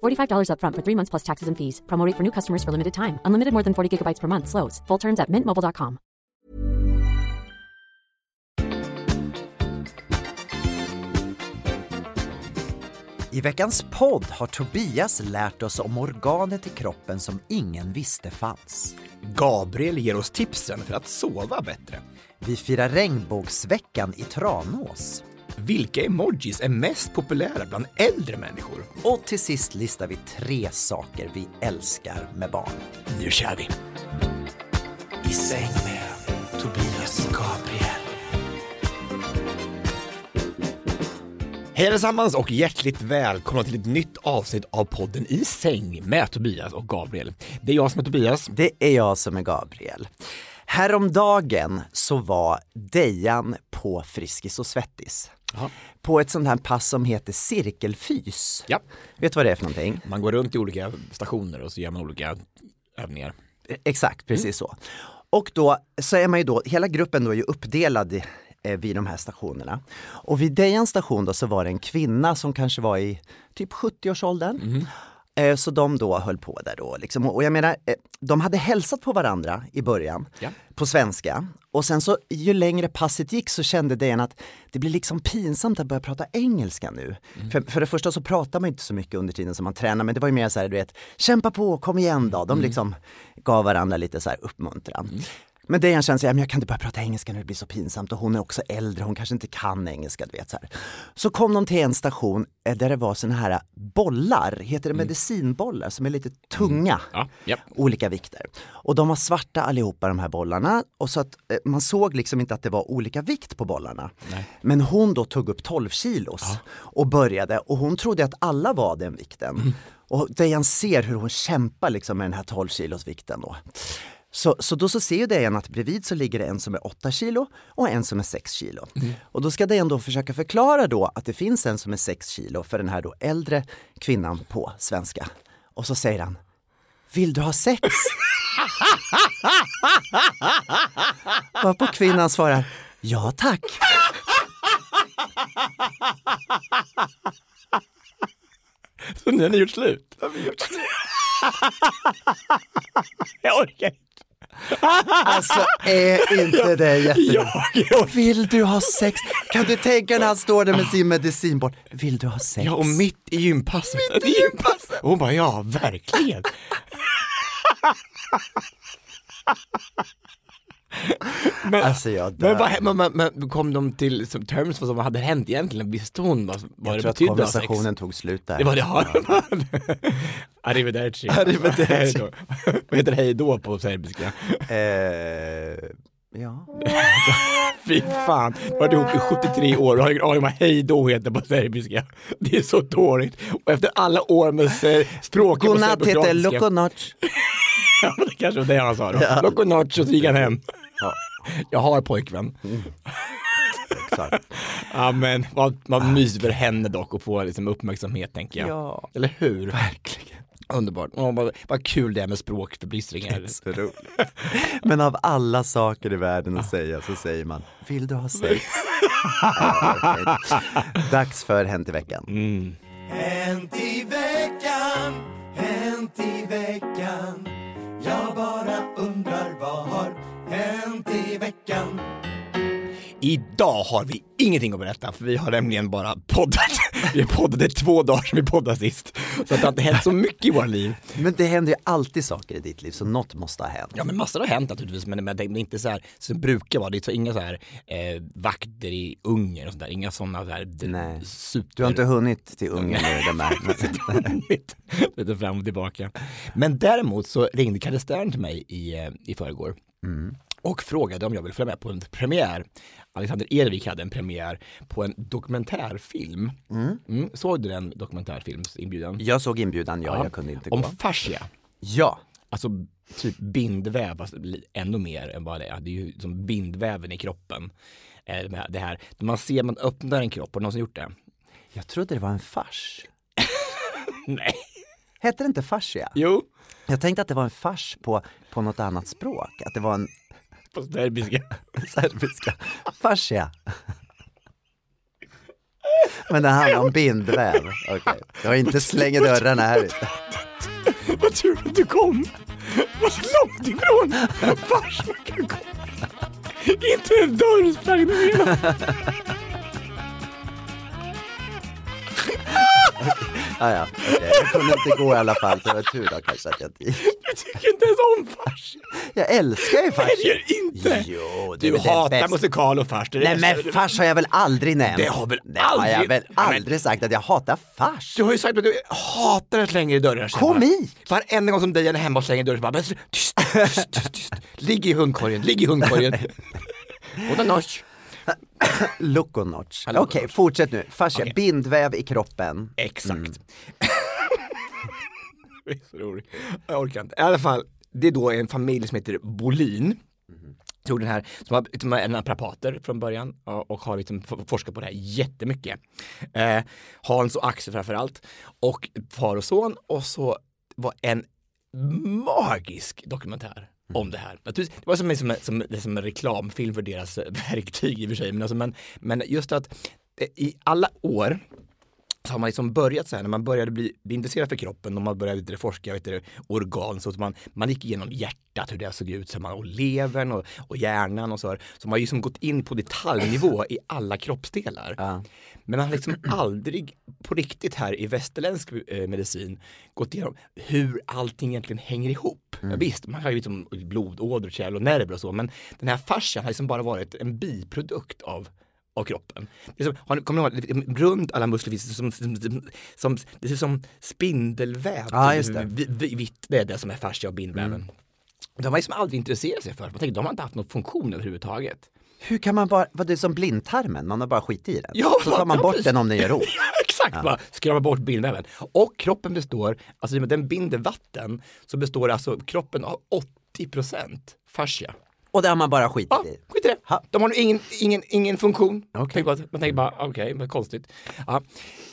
$45 upfront for three months plus taxes and fees. Promo rate for new customers for limited time. Unlimited more than 40 gigabytes per month. Slows. Full terms at mintmobile.com. I veckans podd har Tobias lärt oss om organet i kroppen som ingen visste fanns. Gabriel ger oss tipsen för att sova bättre. Vi firar regnbågsveckan i Tranås. Vilka emojis är mest populära bland äldre människor? Och till sist listar vi tre saker vi älskar med barn. Nu kör vi! I säng med Tobias och Gabriel. Hej allesammans och hjärtligt välkomna till ett nytt avsnitt av podden I säng med Tobias och Gabriel. Det är jag som är Tobias. Det är jag som är Gabriel. Häromdagen så var Dejan på Friskis och Svettis. Jaha. På ett sånt här pass som heter cirkelfys. Ja. Vet du vad det är för någonting? Man går runt i olika stationer och så gör man olika övningar. Exakt, precis så. Och då så är man ju då, hela gruppen då är ju uppdelad i- eh, vid de här stationerna. Och vid Dejans station då så var det en kvinna som kanske var i typ 70-årsåldern. Eh, Så de då höll på där då. Liksom. Och jag menar, eh, de hade hälsat på varandra i början Ja. på svenska. Och sen så ju längre passet gick så kände Dejan att det blir liksom pinsamt att börja prata engelska nu. För, för det första så pratar man inte så mycket under tiden som man tränar men det var ju mer så här, du vet, kämpa på, kom igen då. De liksom gav varandra lite så här uppmuntran. Men Dejan kände sig, men jag kan inte börja prata engelska nu, det blir så pinsamt och hon är också äldre, hon kanske inte kan engelska. Du vet, så, här. så kom de till en station eh, där det var såna här bollar, heter det medicinbollar, som är lite tunga Ja, ja. olika vikter. Och de var svarta allihopa de här bollarna och så att eh, man såg liksom inte att det var olika vikt på bollarna. Men hon då tog upp 12 kilos och började och hon trodde att alla var den vikten. Och Dejan ser hur hon kämpar liksom med den här 12 kilos vikten då. Så, så då så ser ju Dejan att bredvid så ligger det en som är 8 kilo och en som är 6 kilo. Och då ska Dejan då försöka förklara då att det finns en som är 6 kilo för den här då äldre kvinnan på svenska. Och så säger han vill du ha sex? Varpå kvinnan svarar, ja tack. Så nu har ni gjort slut? Har vi gjort slut? jag orkar inte. Alltså är inte det jätteroligt? Vill du ha sex? Kan du tänka när han står där med sin medicinboll? Vill du ha sex? Ja, och mitt i gympasset. Mitt i gympasset. Och hon bara, ja, verkligen. men, Alltså jag men, vad, men, men, men kom de till som terms vad som hade hänt egentligen? Visste hon vad, vad Jag det tror att betydde att ha sex? konversationen tog slut där. Det var det, ja. Arrivederci. Arrivederci. Vad heter hej då på serbiska? Eh, ja. Fy fan, har varit ihop i 73 år och har ingen aning om vad hej då heter på serbiska. Det är så dåligt. Och efter alla år med språket på Godnatt heter serbokroatiska- Lokonoc. Ja, det kanske var det han sa då. Ja. Loco Nacho, så gick han hem. Ja. Jag har pojkvän. Exakt. Ja men vad, vad mysigt för henne dock att få liksom, uppmärksamhet tänker jag. Ja. Eller hur? Verkligen. Underbart. Åh, vad, vad kul det är med språkförbistringar. Så roligt. Men av alla saker i världen att säga så säger man, vill du ha sex? Dags för Hänt i veckan. Hänt i veckan, hänt i veckan Jag bara undrar vad har hänt i veckan Idag har vi ingenting att berätta för vi har nämligen bara poddat Vi poddade två dagar sedan vi poddade sist. Så att det har inte hänt så mycket i våra liv. Men det händer ju alltid saker i ditt liv så något måste ha hänt. Ja men massor har hänt naturligtvis men, men det är inte så här som det brukar vara. Det är inga så här eh, vakter i Ungern och sådär. Inga sådana så här d- Nej. super... Du har inte hunnit till Ungern nu det hunnit lite fram och tillbaka. Men däremot så ringde Kalle Stern till mig i, eh, i förrgår och frågade om jag ville följa med på en premiär. Alexander Ervik hade en premiär på en dokumentärfilm. Mm. Såg du den dokumentärfilmsinbjudan? Jag såg inbjudan, ja, jag kunde inte Om gå. fascia. Ja, Alltså typ bindväv, li- ännu mer än vad det är. Det är ju som bindväven i kroppen. Eh, Det här, man ser, man öppnar en kropp, har du någonsin gjort det? jag trodde det var en fars. Nej. Hette det inte fascia? Jo. Jag tänkte att det var en fars på, på något annat språk, att det var en På serbiska. serbiska fascia. Men det handlar om bindväv. Okej, jag inte slänger dörrarna här ute. Vad tur att du kom. Vad långt ifrån fars man kan komma. Inte en dörr sprang du igenom. Ah, ja, okej. Jag kunde inte gå i alla fall, så det var tur då kanske att jag inte gick. Du tycker inte ens om fars. Jag älskar ju fars. Nej, det gör inte. Jo, är Du det hatar musikal och fars. är Nej men fars har jag väl aldrig nämnt? Det har väl Det har jag aldrig- väl Nej, men- aldrig sagt att jag hatar fars? Du har ju sagt att du hatar att slänga i dörrar. så Kom bara- hit! Varenda gång som Dejan är hemma och slänger i dörren så bara, men tyst, tyst, tyst, tyst. Ligg i hundkorgen, ligg i hundkorgen. Nosh. Lukonoc. Ja, Okej, Lukonoc. fortsätt nu. Fascia, Okej. bindväv i kroppen. Exakt. det är så roligt. Jag orkar inte. I alla fall, det är då en familj som heter Bolin. Tog den här, som har, som är naprapater från början och, och har liksom forskat på det här jättemycket. Eh, Hans och Axel framförallt. Och far och son och så var en magisk dokumentär Mm. om det här. Naturligtvis, Det var som, en- som, som, som en reklamfilm för deras eh, verktyg i och för sig. Men, alltså, men, men just att eh, i alla år så har man liksom börjat så här, när man började bli, bli intresserad för kroppen och man började forska vet du, organ, så att man, man gick igenom hjärtat, hur det såg ut, så man, och levern och, och hjärnan och så. här. Så man har ju liksom gått in på detaljnivå i alla kroppsdelar. Ja. Men man har liksom aldrig på riktigt här i västerländsk eh, medicin gått igenom hur allting egentligen hänger ihop. Ja, visst, man har ju liksom blodådror, kärl och nerver och så, men den här fascian har liksom bara varit en biprodukt av av kroppen. Det är som, har ni, kommer ni ihåg, runt alla muskler finns det som, som, det ser som spindelväv. Ja, just det. Vi- vi- Vitt, det är det som är fascia och bindväven. De har liksom aldrig intresserat sig för det. Man tänker, de har inte haft någon funktion överhuvudtaget. Hur kan man bara, vad det är som blindtarmen, man har bara skit i den. Ja, så tar man ja, bort precis. den om den gör ont. Ja, exakt, bara skrapa bort bindväven. Och kroppen består, alltså den binder vatten, så består alltså kroppen av 80% fascia. Och det har man bara skitit Ja, i. skit i det. Ha. De har nog ingen, ingen, ingen funktion. Bara, man tänker bara, okej, vad konstigt. Ja.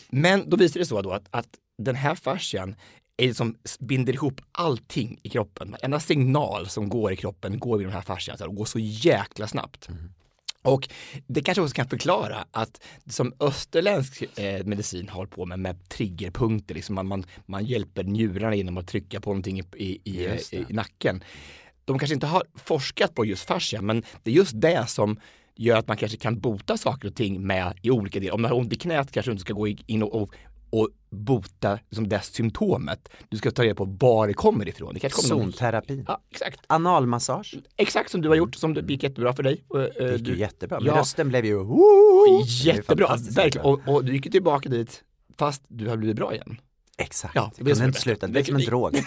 Men då visar det så då att, att den här fascian är det som binder ihop allting i kroppen. Varenda signal som går i kroppen går i den här fascian och går så jäkla snabbt. Och det kanske också kan förklara att som österländsk eh, medicin har på med, med triggerpunkter, liksom man, man, man hjälper njurarna genom att trycka på någonting i, i, i, i nacken. De kanske inte har forskat på just fascia, men det är just det som gör att man kanske kan bota saker och ting med i olika delar. Om man har ont i knät kanske du inte ska gå in och, och, och bota liksom det symptomet. Du ska ta reda på var det kommer ifrån. Det kanske kommer någon- Zonterapi. Ja, exakt. Analmassage. Exakt som du har gjort, som det gick jättebra för dig. Eh, Det gick ju du- jättebra, men Ja. rösten blev ju Jättebra, verkligen. Och, och du gick ju tillbaka dit fast du har blivit bra igen. Exakt, Ja, det kunde inte sluta. Det är som en drog.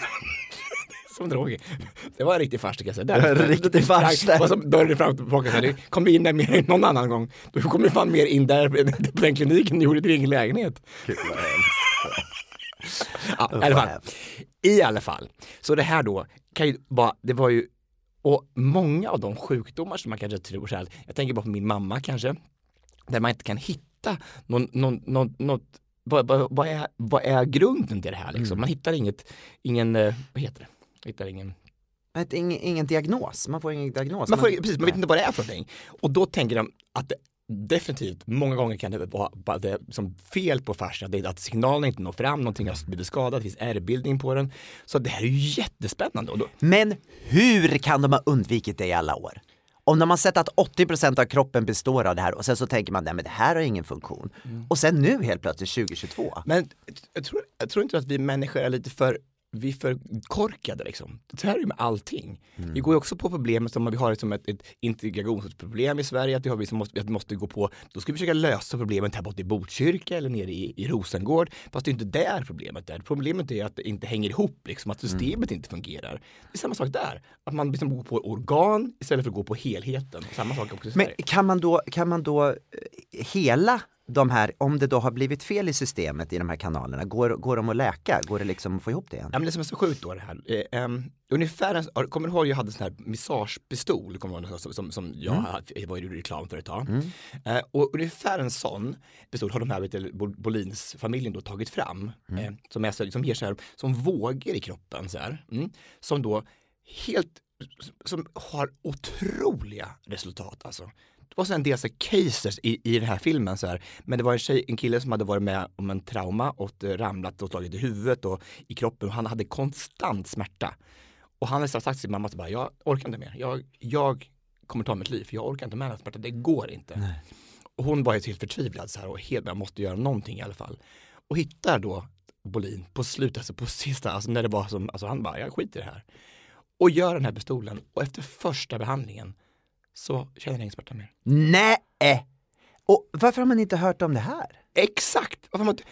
Som droger. Det var en riktig fars kan jag. En riktig fars där. Och så dörren fram och tillbaka. Så här, det kom in där mer än någon annan gång. Du kommer fan mer in där på den kliniken du gjorde i din egen lägenhet. Gud, vad hemskt. Ja, i alla fall. I alla fall. Så det här då, kan ju vara, det var ju, och många av de sjukdomar som man kanske tror så här, jag tänker bara på min mamma kanske, där man inte kan hitta någon, någon, någon, något, vad, vad, vad, är, vad är grunden till det här liksom? Man hittar inget, ingen, eh, vad heter det? Hittar ingen, är Ingen, ingen diagnos, man får ingen diagnos. man, får, precis, man vet inte vad det är för någonting. Och då tänker de att det, definitivt, många gånger kan det vara det som fel på fascia, det är att signalen inte når fram, någonting har blivit skadat, det finns ärrbildning på den. Så det här är ju jättespännande. Då, Men hur kan de ha undvikit det i alla år? Om de har sett att 80% av kroppen består av det här och sen så tänker man, nej men det här har ingen funktion. Och sen nu helt plötsligt 2022. Men jag tror, jag tror inte att vi människor är lite för vi är för korkade liksom. Det här är ju med allting. Vi går ju också på problemet som vi har liksom ett, ett integrationsproblem i Sverige, att vi, har, vi, måste, vi måste gå på, då ska vi försöka lösa problemet här borta i Botkyrka eller nere i, i Rosengård. Fast det är inte där problemet är. Problemet är att det inte hänger ihop, liksom, att systemet inte fungerar. Det är samma sak där. Att man liksom går på organ istället för att gå på helheten. Samma sak också i Men Sverige. kan man då, kan man då eh, hela de här, om det då har blivit fel i systemet i de här kanalerna, går, går de att läka? Går det liksom att få ihop det igen? Ja, men det som är så sjukt då det här. Eh, um, ungefär, en, kommer du ihåg jag hade en sån här massagepistol, kommer du ihåg, som, som, som jag hade- var ju reklam för ett tag. Eh, och ungefär en sån pistol har de här vet Bolins familjen då tagit fram. Eh, som, är så, som ger så här, som vågor i kroppen så här. Mm, som då helt, som har otroliga resultat alltså. Det var så en del så cases i, i den här filmen så här. Men det var en tjej, en kille som hade varit med om en trauma och ramlat och slagit i huvudet och i kroppen och han hade konstant smärta. Och han hade sagt till sin mamma att jag orkar inte mer. Jag, jag kommer ta mitt liv för jag orkar inte med den här smärtan. Det går inte. Och hon var ju helt förtvivlad så här och helt, jag måste göra någonting i alla fall. Och hittar då Bolin på slutet, alltså på sista, alltså när det var som, alltså han bara, jag skiter i det här. Och gör den här pistolen och efter första behandlingen så känner jag ingen smärta mer. Nej! Och varför har man inte hört om det här? Exakt!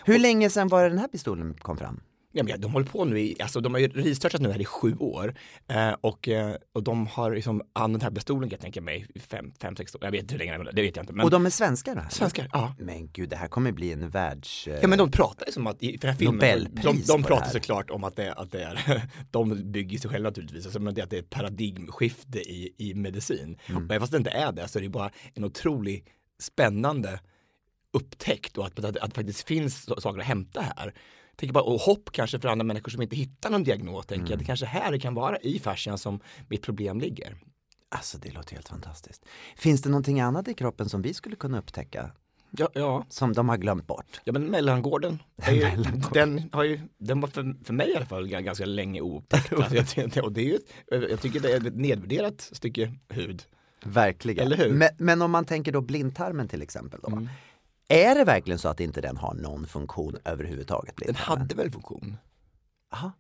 Hur länge sedan var det den här pistolen kom fram? Ja, men de håller på nu i, alltså de har ju researchat nu här i sju år eh, och, eh, och de har liksom använt pistolen kan jag tänka mig i fem, fem, sex år, jag vet inte hur länge, det vet jag inte. Men och de är svenskar då? svenskar, ja. Men gud, det här kommer bli en världs... eh, Ja men de pratar ju som att i den här filmen, Nobelpris de, de på pratar såklart om att det, att det är, de bygger sig själva naturligtvis, alltså, men det, att det är ett paradigmskifte i, i medicin. Mm. Och även fast det inte är det så är det bara en otroligt spännande upptäckt och att, att, att det faktiskt finns saker att hämta här. Tänker bara, och hopp kanske för andra människor som inte hittar någon diagnos, tänker Mm. jag. Det kanske här det kan vara i fascian som mitt problem ligger. Alltså det låter helt fantastiskt. Finns det någonting annat i kroppen som vi skulle kunna upptäcka? Ja, ja. Som de har glömt bort? Ja men mellangården, ju, den, har ju, den var för, för mig i alla fall ganska länge oupptäckt. Alltså, jag, tänkte- och det är ju, ett- jag tycker det är ett nedvärderat stycke hud. Verkligen. Mm. Men, men om man tänker då blindtarmen till exempel då. Är det verkligen så att inte den har någon funktion överhuvudtaget? Den hade väl funktion? Aha.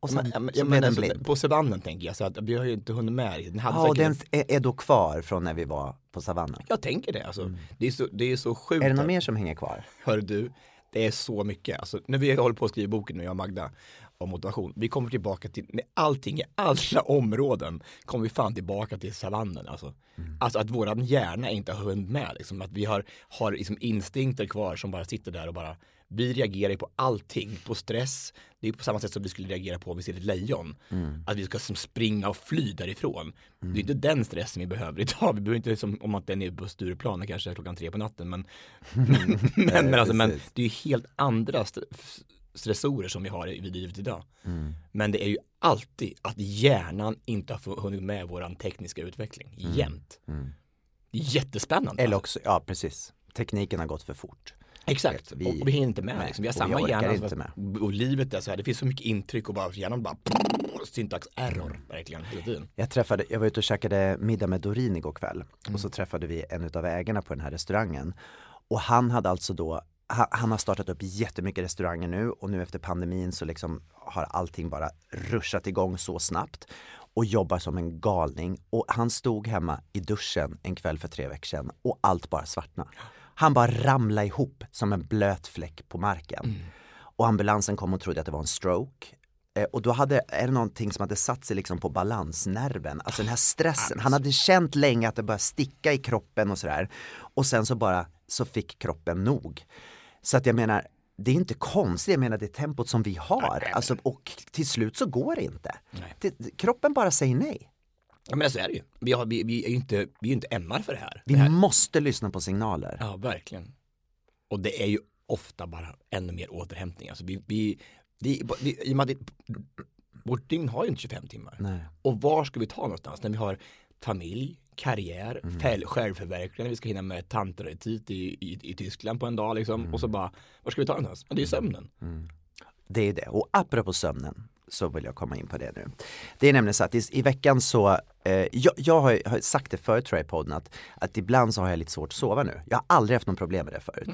Och sen men, så ja, blev men den alltså, blind? på savannen tänker jag, så att vi har ju inte hunnit med. Den hade Ja, och den är, är då kvar från när vi var på savannen? Jag tänker det, alltså. det, är så, det är så sjukt. Är det något mer som hänger kvar? Hör du, det är så mycket. Alltså, när vi håller på att skriva boken, nu jag och Magda, om motivation. Vi kommer tillbaka till, med allting i alla områden, kommer vi fan tillbaka till savannen. Alltså, alltså att våran hjärna inte har hunnit med. Liksom, att vi har, har liksom instinkter kvar som bara sitter där och bara, vi reagerar på allting, på stress. Det är på samma sätt som vi skulle reagera på om vi ser ett lejon. Att vi ska som springa och fly därifrån. Det är inte den stressen vi behöver idag. Vi behöver inte, som, om att den är på Stureplan, kanske klockan tre på natten. Men, men, men, men, alltså, men det är helt andra stressorer som vi har i livet idag. Mm. Men det är ju alltid att hjärnan inte har hunnit med våran tekniska utveckling jämt. Det är jättespännande. Mm. Eller också, ja precis. Tekniken har gått för fort. Exakt, vi- och, vi hinner inte med. Nej, liksom. Vi har vi samma orkar hjärna. inte som- Och livet är så här, det finns så mycket intryck och bara hjärnan bara syntax error verkligen hela tiden. Jag träffade, jag var ute och käkade middag med Dorin igår kväll och så träffade vi en av ägarna på den här restaurangen. Och han hade alltså då, han, har startat upp jättemycket restauranger nu och nu efter pandemin så liksom har allting bara ruschat igång så snabbt och jobbar som en galning. Och han stod hemma i duschen en kväll för tre veckor sedan och allt bara svartnade. Han bara ramlade ihop som en blöt fläck på marken. Och ambulansen kom och trodde att det var en stroke. Eh, Och då hade, är det någonting som hade satt sig liksom på balansnerven, alltså den här stressen. Han hade känt länge att det började sticka i kroppen och sådär. Och sen så bara, så fick kroppen nog. Så att jag menar, det är inte konstigt, jag menar det tempot som vi har. Alltså, och till slut så går det inte. Det, kroppen bara säger nej. Ja men så är det ju. Vi, har, vi, vi är ju inte, vi är inte MR för det här. Vi det här. måste lyssna på signaler. Ja, verkligen. Och det är ju ofta bara ännu mer återhämtning. Alltså vi, vi, vi, vi, I och med att det, vårt dygn har ju inte 25 timmar. Nej. Och var ska vi ta någonstans när vi har familj, karriär, Mm. mm. självförverkligande, vi ska hinna med tantraretit i, i, i Tyskland på en dag liksom. Mm. Och så bara, var ska vi ta någonstans? Ja, det är sömnen. Det är det. Och apropå sömnen, så vill jag komma in på det nu. Det är nämligen så att i, i veckan så, eh, jag, jag har, har sagt det förut tror jag i podden att, att ibland så har jag lite svårt att sova nu. Jag har aldrig haft någon problem med det förut.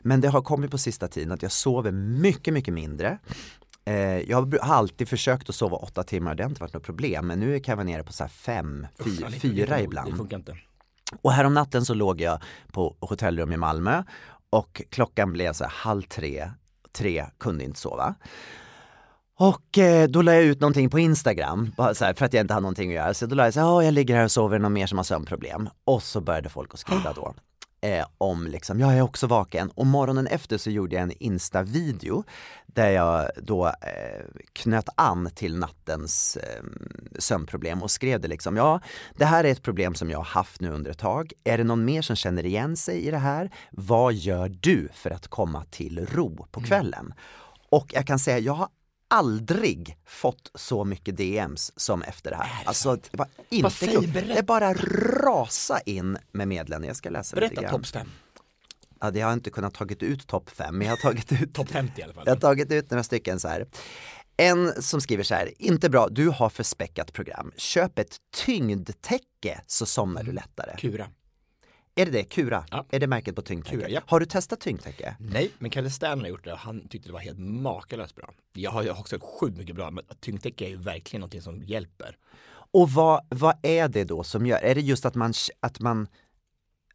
Men det har kommit på sista tiden att jag sover mycket, mycket mindre. Eh, jag har alltid försökt att sova åtta timmar, det har inte varit något problem. Men nu kan jag vara nere på så fem, fy, Ja, det- fyra ibland. Det funkar inte. Och härom natten så låg jag på hotellrum i Malmö och klockan blev så halv tre, tre, kunde inte sova. Och eh, då la jag ut någonting på Instagram, här, för att jag inte hade någonting att göra. Så då la jag så här, "Ja, jag ligger här och sover, någon mer som har sömnproblem? Och så började folk att skriva då. Eh, om liksom, jag är också vaken. Och morgonen efter så gjorde jag en Insta-video där jag då eh, knöt an till nattens eh, sömnproblem och skrev det liksom, ja, det här är ett problem som jag har haft nu under ett tag. Är det någon mer som känner igen sig i det här? Vad gör du för att komma till ro på kvällen? Och jag kan säga, jag har aldrig fått så mycket DMs som efter det här. Alltså det var inte klokt. Det bara rasa in med meddelanden. Jag ska läsa lite Berätta grann. topp fem. Ja, det har jag inte kunnat tagit ut topp fem, men jag har tagit ut Topp 50 i alla fall. jag har tagit ut några stycken så här. En som skriver så här, inte bra, du har för späckat program. Köp ett tyngdtäcke så somnar du lättare. Kura. Är det det? Kura? Ja. Är det märket på tyngdtäcke? Ja. Har du testat tyngdtäcke? Nej, men Kalle Stern har gjort det och han tyckte det var helt makalöst bra. Jag har, jag har också sjukt mycket bra, men tyngdtäcke är ju verkligen någonting som hjälper. Och vad, vad är det då som gör, är det just att man, att man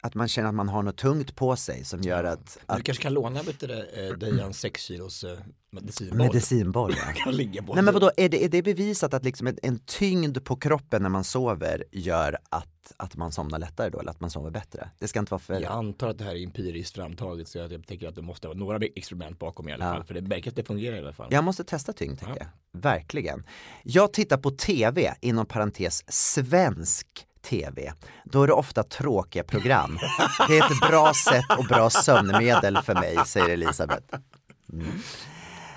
att man känner att man har något tungt på sig som gör att, Du att kanske kan låna vet du, eh, Dejans 6 kilos eh, medicinboll. medicinboll ja. kan ligga på. Nej men vadå, är det, är det bevisat att liksom en, en tyngd på kroppen när man sover gör att, att man somnar lättare då eller att man sover bättre? Det ska inte vara för... Jag antar att det här är empiriskt framtaget så jag tänker att det måste vara några experiment bakom i alla Ja. fall. För det verkar att det fungerar i alla fall. Jag måste testa tyngdtäcke, verkligen. Jag tittar på TV, inom parentes svensk TV. Då är det ofta tråkiga program. Det är ett bra sätt och bra sömnmedel för mig, säger Elisabeth. Mm.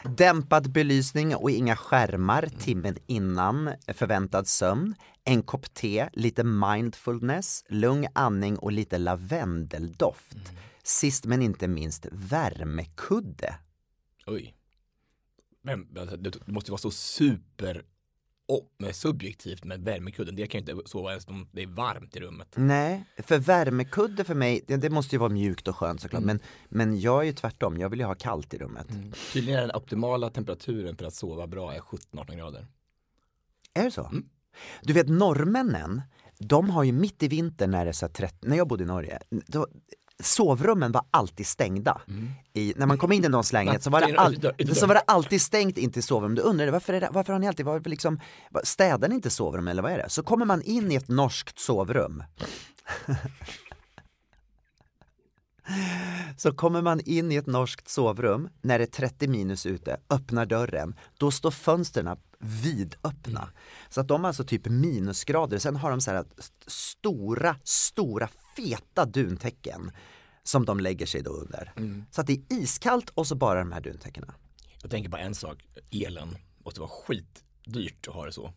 Dämpad belysning och inga skärmar timmen innan förväntad sömn. En kopp te, lite mindfulness, lugn andning och lite lavendeldoft. Sist men inte minst värmekudde. Oj. Men alltså, det måste vara så super med subjektivt med värmekudden. Det kan ju inte sova ens om det är varmt i rummet. Nej, för värmekudde för mig, det, det måste ju vara mjukt och skönt såklart. Men, men jag är ju tvärtom, jag vill ju ha kallt i rummet. Tydligen är den optimala temperaturen för att sova bra är 17-18 grader. Är det så? Du vet norrmännen, de har ju mitt i vintern när det är så här 30, när jag bodde i Norge, då, sovrummen var alltid stängda. I, när man kom in i någons lägenhet så var, det all, så var det alltid stängt in till sovrummet. Du undrade varför, är det, varför har ni alltid varit liksom, städar ni inte sovrum eller vad är det? Så kommer man in i ett norskt sovrum Så kommer man in i ett norskt sovrum när det är 30 minus ute, öppnar dörren, då står fönstren vidöppna. Så att de har alltså typ minusgrader, sen har de så här st- stora, stora feta duntäcken som de lägger sig då under. Så att det är iskallt och så bara de här duntäckena. Jag tänker på en sak, elen måste vara skitdyrt att ha det så.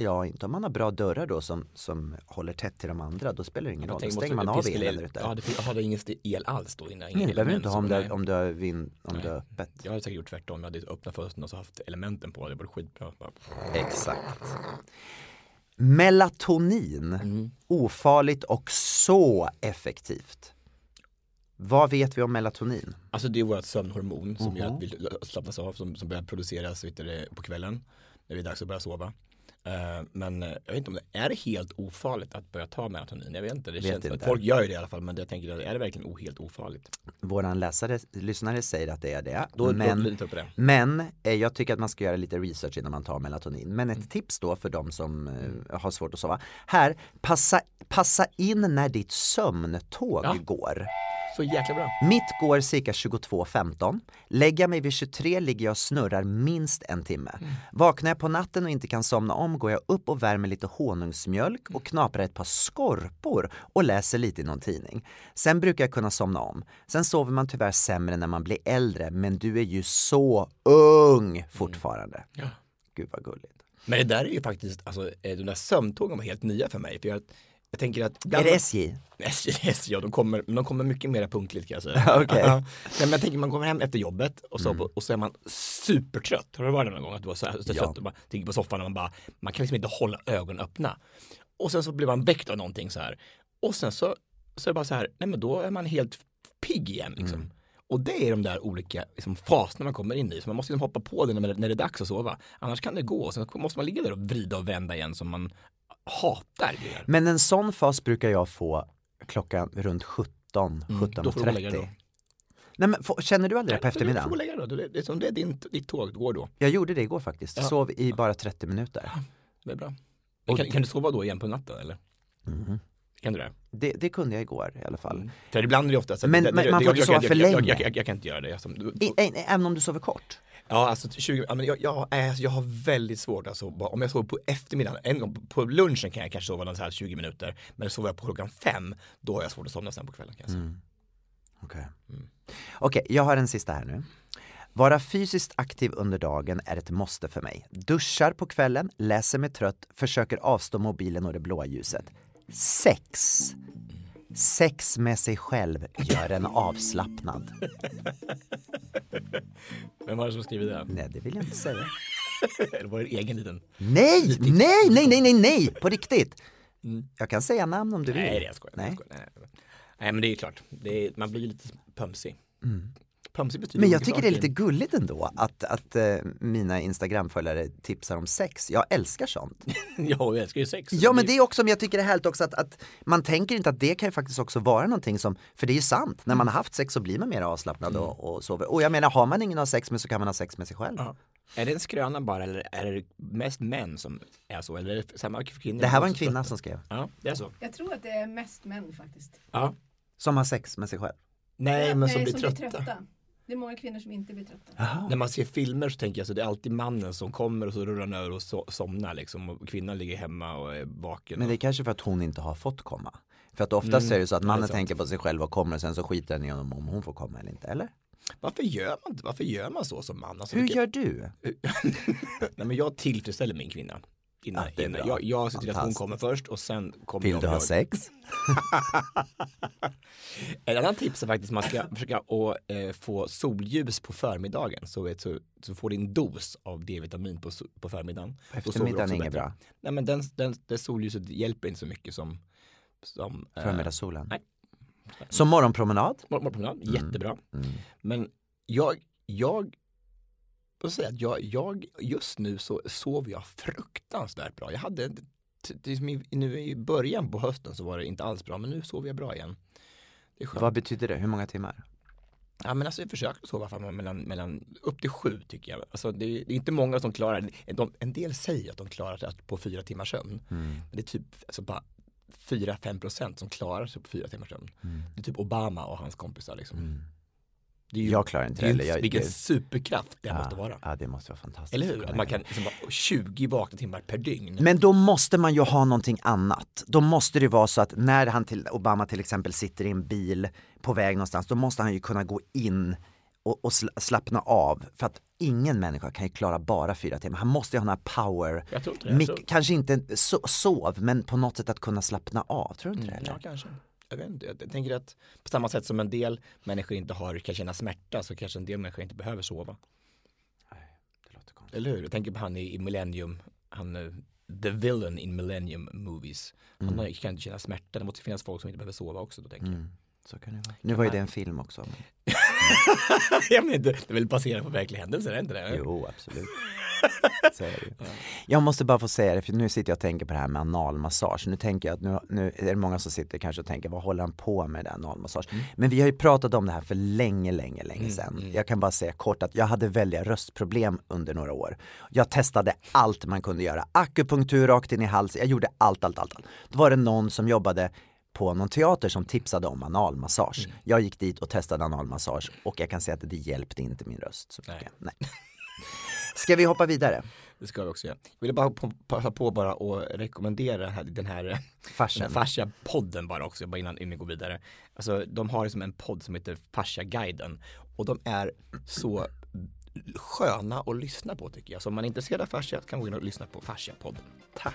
Ja, inte om man har bra dörrar då som, som håller tätt till de andra, då spelar det ingen roll. Då stänger man av elen där ute. Ja, det har ingen el alls då innan? Nej, det behöver du inte ha om du, om du har vind, om Nej. du har öppet. Jag hade säkert gjort tvärtom, jag hade öppnat fönstren och så haft elementen på, det var skitbra. Bara- Exakt. Melatonin, ofarligt och så effektivt. Vad vet vi om melatonin? Alltså det är vårt sömnhormon som gör Mhm. att vi slappnas av, som, som börjar produceras det, på kvällen när det är dags att börja sova. Eh, men eh, jag vet inte om det är helt ofarligt att börja ta melatonin. Jag vet inte. Det Vet känns, inte. Folk gör ju det i alla fall men jag tänker att är det verkligen helt ofarligt? Våran läsare, lyssnare säger att det är det. Då, men då det. men eh, jag tycker att man ska göra lite research innan man tar melatonin. Men Mm. ett tips då för de som eh, har svårt att sova. Här, passa, passa in när ditt sömntåg Ja. går. Så jäkla bra. Mitt går cirka 22.15. Lägger jag mig vid 23 ligger jag och snurrar minst en timme. Vaknar jag på natten och inte kan somna om går jag upp och värmer lite honungsmjölk och knaprar ett par skorpor och läser lite i någon tidning. Sen brukar jag kunna somna om. Sen sover man tyvärr sämre när man blir äldre men du är ju så ung fortfarande. Ja. Gud vad gulligt. Men det där är ju faktiskt, alltså de där sömntågen var helt nya för mig. För jag, Jag tänker att Är det SJ? SJ, SJ, ja, de kommer, de kommer mycket mer punktligt kan jag säga. Nej, men jag tänker man kommer hem efter jobbet och så, Mm. och så är man supertrött. Har du varit det någon gång att du var så här så Ja. trött och bara ligger på soffan och man bara, man kan liksom inte hålla ögonen öppna. Och sen så blir man väckt av någonting så här. Och sen så, så är det bara så här, nej men då är man helt pigg igen liksom. Mm. Och det är de där olika liksom, faserna man kommer in i. Så man måste liksom hoppa på det när, när det är dags att sova. Annars kan det gå. Och sen måste man ligga där och vrida och vända igen som man hatar. Det. Men en sån fas brukar jag få klockan runt 17, Mm, då får du gå och lägga 17.30. dig då. Nej men få- känner du aldrig det på men Du får eftermiddagen? lägga då. Det, är som det är din, ditt tåg, går då. Jag gjorde det igår faktiskt, Ja. sov i bara 30 minuter. Det är bra. Kan, det- kan du sova då igen på natten eller? Mhm. Kan du det? Det, det kunde jag igår i alla fall. För ibland är det ofta så Men- det- man får inte jag- sova jag- för jag- jag- länge. Jag, jag, jag kan inte göra det. Alltså, du- i, även om du sover kort? Ja, alltså 20, ja, men jag, jag, är, jag har väldigt svårt att sova. Om jag sover på eftermiddagen, en gång på- lunchen kan jag kanske sova så här 20 minuter. Men sover jag på klockan fem, då har jag svårt att somna sen på kvällen. Jag säga. Mm. Okej, Mm. Okej, jag har en sista här nu. Vara fysiskt aktiv under dagen är ett måste för mig. Duschar på kvällen, läser mig trött, försöker avstå mobilen och det blåa ljuset. Sex. Sex med sig själv gör en avslappnad. Vem var det som skrev det? Nej, det vill jag inte säga. Eller var det egen liten? Nej, nej, nej, nej, nej, nej, på riktigt. Mm. Jag kan säga namn om du vill. Nej, det är jag skojar. Nej. Nej. Jag skojar. Nej, nej. nej, men det är klart. Det är, man blir lite pömsig. Mm. Pömsig betyder Men jag tycker det är lite gulligt ändå att, att eh, mina Instagramföljare tipsar om sex. Jag älskar sånt. ja, jag älskar ju sex. Ja men det är också, men jag tycker det är härligt också att, att man tänker inte att det kan ju faktiskt också vara någonting som, för det är ju sant, när man har haft sex så blir man mer avslappnad och, och sover. Och jag menar, har man ingen att ha sex med så kan man ha sex med sig själv. Ja. Är det en skröna bara eller är det mest män som är så? Eller är det samma kvinnor? Det här var en kvinna som skrev, Ja, det är så. Jag tror att det är mest män faktiskt. Ja. som har sex med sig själv. Nej, men som nej, blir trötta. Det är många kvinnor som inte blir trötta. När man ser filmer så tänker jag så det är alltid mannen som kommer och så rullar han över och so somnar liksom och kvinnan ligger hemma och är vaken. Men det är kanske för att hon inte har fått komma. För att oftast Mm, är det så att mannen tänker på sig själv och kommer och sen så skiter den i honom om hon får komma eller inte, eller? Varför gör man? Varför gör man så som man? Alltså, Hur vilket- gör du? Nej men jag tillfredsställer min kvinna. Innan, Ja, innan. Jag, jag ser till att hon kommer först och sen kommer Vill jag. du ha jag. sex? Ett annat tips är faktiskt att man ska försöka att eh, få solljus på förmiddagen så, så, så får din dos av D-vitamin på, på förmiddagen. På eftermiddagen är inget bra. Nej men den, den, det solljuset hjälper inte så mycket som, som eh, Förmiddagssolen. nej. Som morgonpromenad? mor- morgonpromenad. Jättebra. Mm. Men jag, jag, jag säga att jag, jag, just nu så sover jag fruktansvärt bra. Jag hade, nu i början på hösten så var det inte alls bra, men nu sover jag bra igen. Vad betyder det? Hur många timmar? Ja men alltså jag försöker sova mellan, mellan upp till sju tycker jag. Alltså det, är, det är inte många som klarar det. De, en del säger att de klarar sig på fyra timmars sömn. Mm. Men det är typ alltså bara 4-5 procent som klarar sig på fyra timmars sömn. Mm. Det är typ Obama och hans kompisar liksom. Mm. Det är ju, Jag klarar inte det ju. Jag- vilken det- superkraft det ja, måste vara. Ja, det måste vara fantastiskt. Eller hur? Att man kan liksom bara 20 vakna timmar per dygn. Men då måste man ju ha någonting annat. Då måste det vara så att när han till, Obama till exempel sitter i en bil på väg någonstans, då måste han ju kunna gå in och, och sl- slappna av. För att ingen människa kan ju klara bara fyra timmar. Han måste ju ha den här power, jag tror inte det. Jag tror, kanske inte so, sov, men på något sätt att kunna slappna av. Tror du inte mm, det? ja Eller? kanske. Jag vet inte. Jag tänker att på samma sätt som en del människor inte har, kan känna smärta så kanske en del människor inte behöver sova. Det låter konstigt. Eller hur? Jag tänker på han i, i Millennium, han, eh, the villain in Millennium movies. Han Mm. kan inte känna smärta, det måste finnas folk som inte behöver sova också då tänker jag. Mm. Så kan det vara. Nu var ju det en film också. Jag vet inte, det är väl baserat på verkliga händelser, är det inte det? Jo, absolut. Så är det. Jag måste bara få säga det, för nu sitter jag och tänker på det här med analmassage. Nu tänker jag att nu, nu är det många som sitter kanske och tänker, vad håller han på med det analmassage? Men vi har ju pratat om det här för länge, länge, länge Mm, sedan. mm. Jag kan bara säga kort att jag hade väldiga röstproblem under några år. Jag testade allt man kunde göra, akupunktur rakt in i halsen, jag gjorde allt, allt, allt. allt. Då var det någon som jobbade på någon teater som tipsade om analmassage. Mm. Jag gick dit och testade analmassage och jag kan säga att det hjälpte inte min röst. Så Nej. mycket. Nej. Ska vi hoppa vidare? Det ska vi också göra. Jag ville bara passa på bara och rekommendera den här, den här, den fascia-podden bara också, bara innan, vi går vidare. Alltså de har liksom en podd som heter Fascia-guiden och de är så sköna att lyssna på tycker jag. Så om man är intresserad av fascia kan man gå in och lyssna på Fascia-podden. Tack!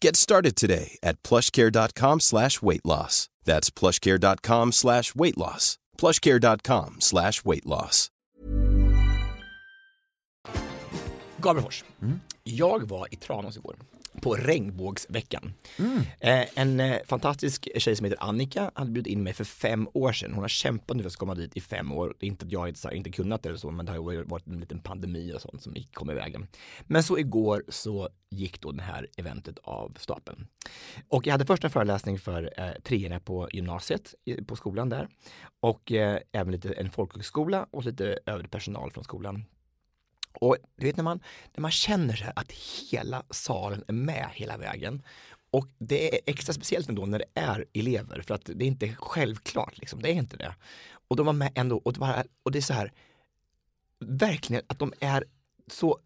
Get started today at plushcare.com slash weight loss. That's plushcare.com slash weight loss. plushcare.com slash weight loss. Gabriel Fors. Jag var i Tranås igår på regnbågsveckan. Eh, en eh, fantastisk tjej som heter Annika hade bjudit in mig för fem år sedan. Hon har kämpat nu för att komma dit i fem år. Det är inte att jag inte, inte kunnat det eller så, men det har ju varit en liten pandemi och sånt som gick kom i vägen. Men så igår så gick då det här eventet av stapeln. Och jag hade först en föreläsning för eh, treorna på gymnasiet, på skolan där. Och eh, även lite en folkhögskola och lite övrig personal från skolan. Och du vet när man, när man känner så här att hela salen är med hela vägen. Och det är extra speciellt ändå när det är elever för att det är inte självklart liksom, det är inte det. Och de var med ändå och det, bara, och det är så här, verkligen att de är så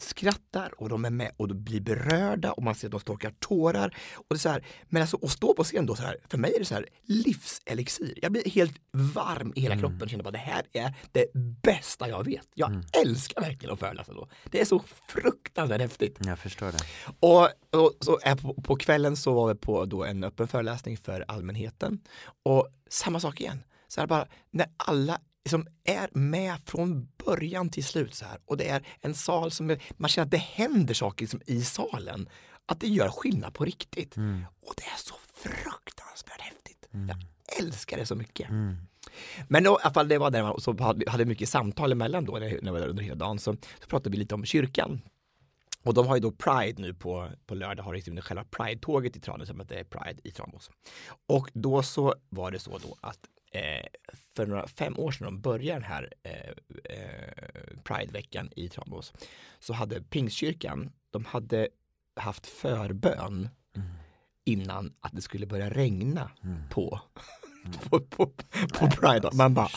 skrattar och de är med och de blir berörda och man ser att de torkar tårar. Och det är så här, men alltså att stå på scen då så här, för mig är det så här livselixir. Jag blir helt varm i hela kroppen och känner bara det här är det bästa jag vet. Jag älskar verkligen att föreläsa då. Det är så fruktansvärt häftigt. Jag förstår det. Och, och så är på, på kvällen så var vi på då en öppen föreläsning för allmänheten. Och samma sak igen. Så här bara, när alla som är med från början till slut så här och det är en sal som är, man känner att det händer saker liksom i salen. Att det gör skillnad på riktigt. Och det är så fruktansvärt häftigt. Jag älskar det så mycket. Men då, i alla fall det var där man så hade, hade mycket samtal emellan då när jag var där under hela dagen så, så pratade vi lite om kyrkan. Och de har ju då Pride nu på, på lördag, har liksom själva Pride-tåget i Tranås, som att det är Pride i Tranås. Och då så var det så då att eh, för några fem år sedan de började den här eh, eh, Pride-veckan i Tranås så hade Pingstkyrkan, de hade haft förbön innan att det skulle börja regna på, på, på, på Pride. Man bara,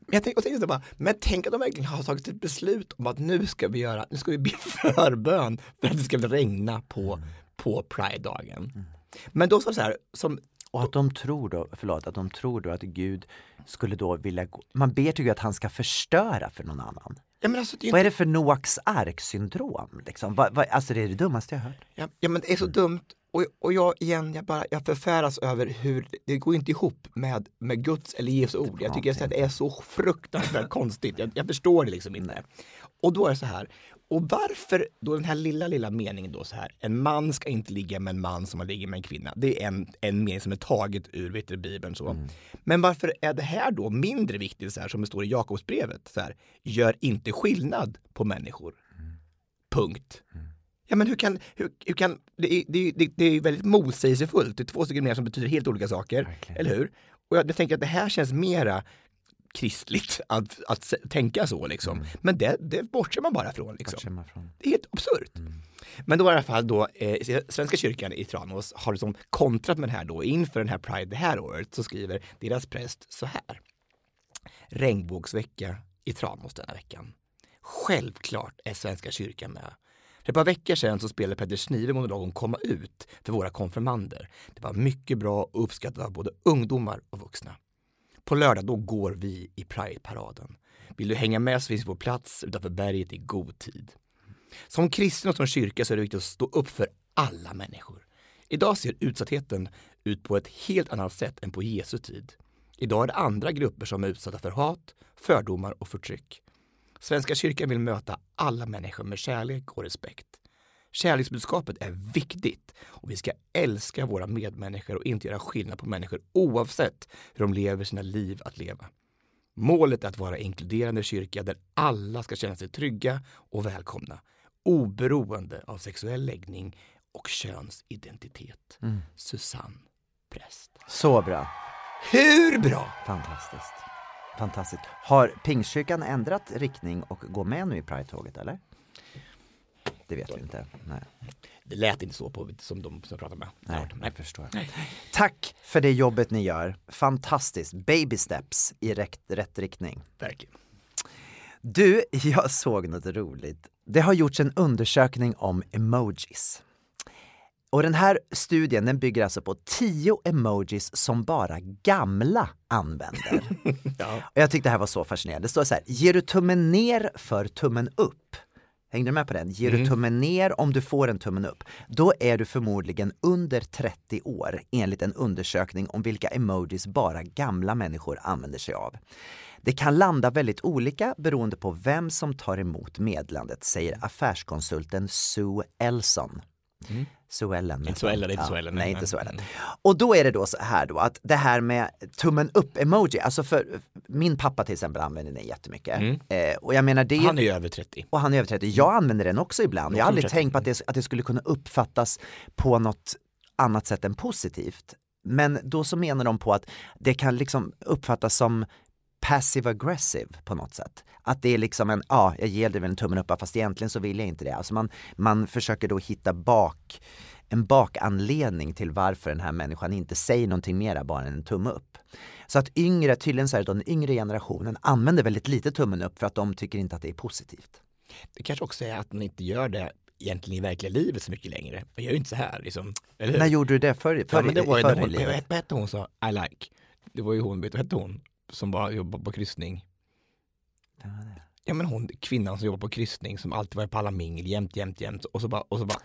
men jag tänkte, och tänkte bara, men tänk att de verkligen har tagit ett beslut om att nu ska vi göra, nu ska vi be förbön för att det ska regna på, på Pride-dagen. Men då så så här, som Och att de tror då, förlåt, att de tror då att Gud skulle då vilja gå, man ber till Gud att han ska förstöra för någon annan. Ja, men alltså, det är Vad är det för Noaks ark-syndrom? Liksom? Vad, vad, alltså det är det dummaste jag hört. Ja, ja men det är så dumt och, och jag igen, jag bara, jag förfäras över hur, det går inte ihop med, med Guds eller Jesu ord. Jag tycker att det är så fruktansvärt konstigt. Jag, jag förstår det liksom inte. Och då är det så här, och varför då den här lilla, lilla meningen då så här, en man ska inte ligga med en man som har ligger med en kvinna. Det är en, en mening som är taget ur vet du, Bibeln så. Men varför är det här då mindre viktigt så här som det står i Jakobsbrevet? Så här, gör inte skillnad på människor. Punkt. Ja men hur kan, hur, hur kan det, är, det, det, det är väldigt motsägelsefullt. Det är två stycken meningar som betyder helt olika saker. Eller hur? Och jag, jag tänker att det här känns mera kristligt att, att tänka så liksom. Men det, det bortser man bara från liksom. Man från. Det är helt absurt. Men då i alla fall då, eh, Svenska kyrkan i Tranås har liksom kontrat med det här då inför den här Pride det här året så skriver deras präst så här. Regnbågsvecka i Tranås denna veckan. Självklart är Svenska kyrkan med. För ett par veckor sedan så spelade Petter Snive monolog om komma ut för våra konfirmander. Det var mycket bra och uppskattat av både ungdomar och vuxna. På lördag då går vi i Pride-paraden. Vill du hänga med så finns vi på plats utanför berget i god tid. Som kristen och som kyrka så är det viktigt att stå upp för alla människor. Idag ser utsattheten ut på ett helt annat sätt än på Jesu tid. Idag är det andra grupper som är utsatta för hat, fördomar och förtryck. Svenska kyrkan vill möta alla människor med kärlek och respekt. Kärleksbudskapet är viktigt och vi ska älska våra medmänniskor och inte göra skillnad på människor oavsett hur de lever sina liv att leva. Målet är att vara inkluderande kyrka där alla ska känna sig trygga och välkomna oberoende av sexuell läggning och könsidentitet. Mm. Susanne Präst. Så bra. Hur bra? Fantastiskt. Fantastiskt. Har Pingstkyrkan ändrat riktning och går med nu i Pride-tåget eller? Det vet vi inte. Nej. Det lät inte så på, som de som jag pratade med. Nej, jag förstår. Tack för det jobbet ni gör. Fantastiskt. Baby steps i rätt, rätt riktning. Verkligen. Du, jag såg något roligt. Det har gjorts en undersökning om emojis. Och den här studien den bygger alltså på tio emojis som bara gamla använder. Ja. Och jag tyckte det här var så fascinerande. Det står så här, ger du tummen ner för tummen upp? Hängde du med på den? Ger du tummen ner om du får en tummen upp? Då är du förmodligen under 30 år enligt en undersökning om vilka emojis bara gamla människor använder sig av. Det kan landa väldigt olika beroende på vem som tar emot meddelandet, säger affärskonsulten Sue Elson. Sue Ellen. Inte Sue Ellen, det är inte Sue Ellen, Nej, inte Sue Ellen. Och då är det då så här då att det här med tummen upp-emoji, alltså för min pappa till exempel använder den jättemycket. Eh, och jag menar det Han är ju över 30. och han är över 30. Jag använder den också ibland. Jag har aldrig fortsätter. tänkt på att det, att det skulle kunna uppfattas på något annat sätt än positivt. Men då så menar de på att det kan liksom uppfattas som passive aggressive på något sätt. Att det är liksom en, ja, jag ger dig väl en tummen upp fast egentligen så vill jag inte det. Alltså man, man försöker då hitta bak, en bakanledning till varför den här människan inte säger någonting mera bara än en tumme upp. Så att yngre, tydligen så är det då den yngre generationen använder väldigt lite tummen upp för att de tycker inte att det är positivt. Det kanske också är att man inte gör det egentligen i verkliga livet så mycket längre. Man gör ju inte så här liksom. Eller hur? När gjorde du det förr, förr, Ja, men det var ju när i hon, vad hette hon sa I like? Det var ju hon, vet du vad hette hon? Som bara jobbade på kryssning. Ja men hon, kvinnan som jobbar på kryssning som alltid var på alla mingel jämt, jämt, jämt och så bara, och så bara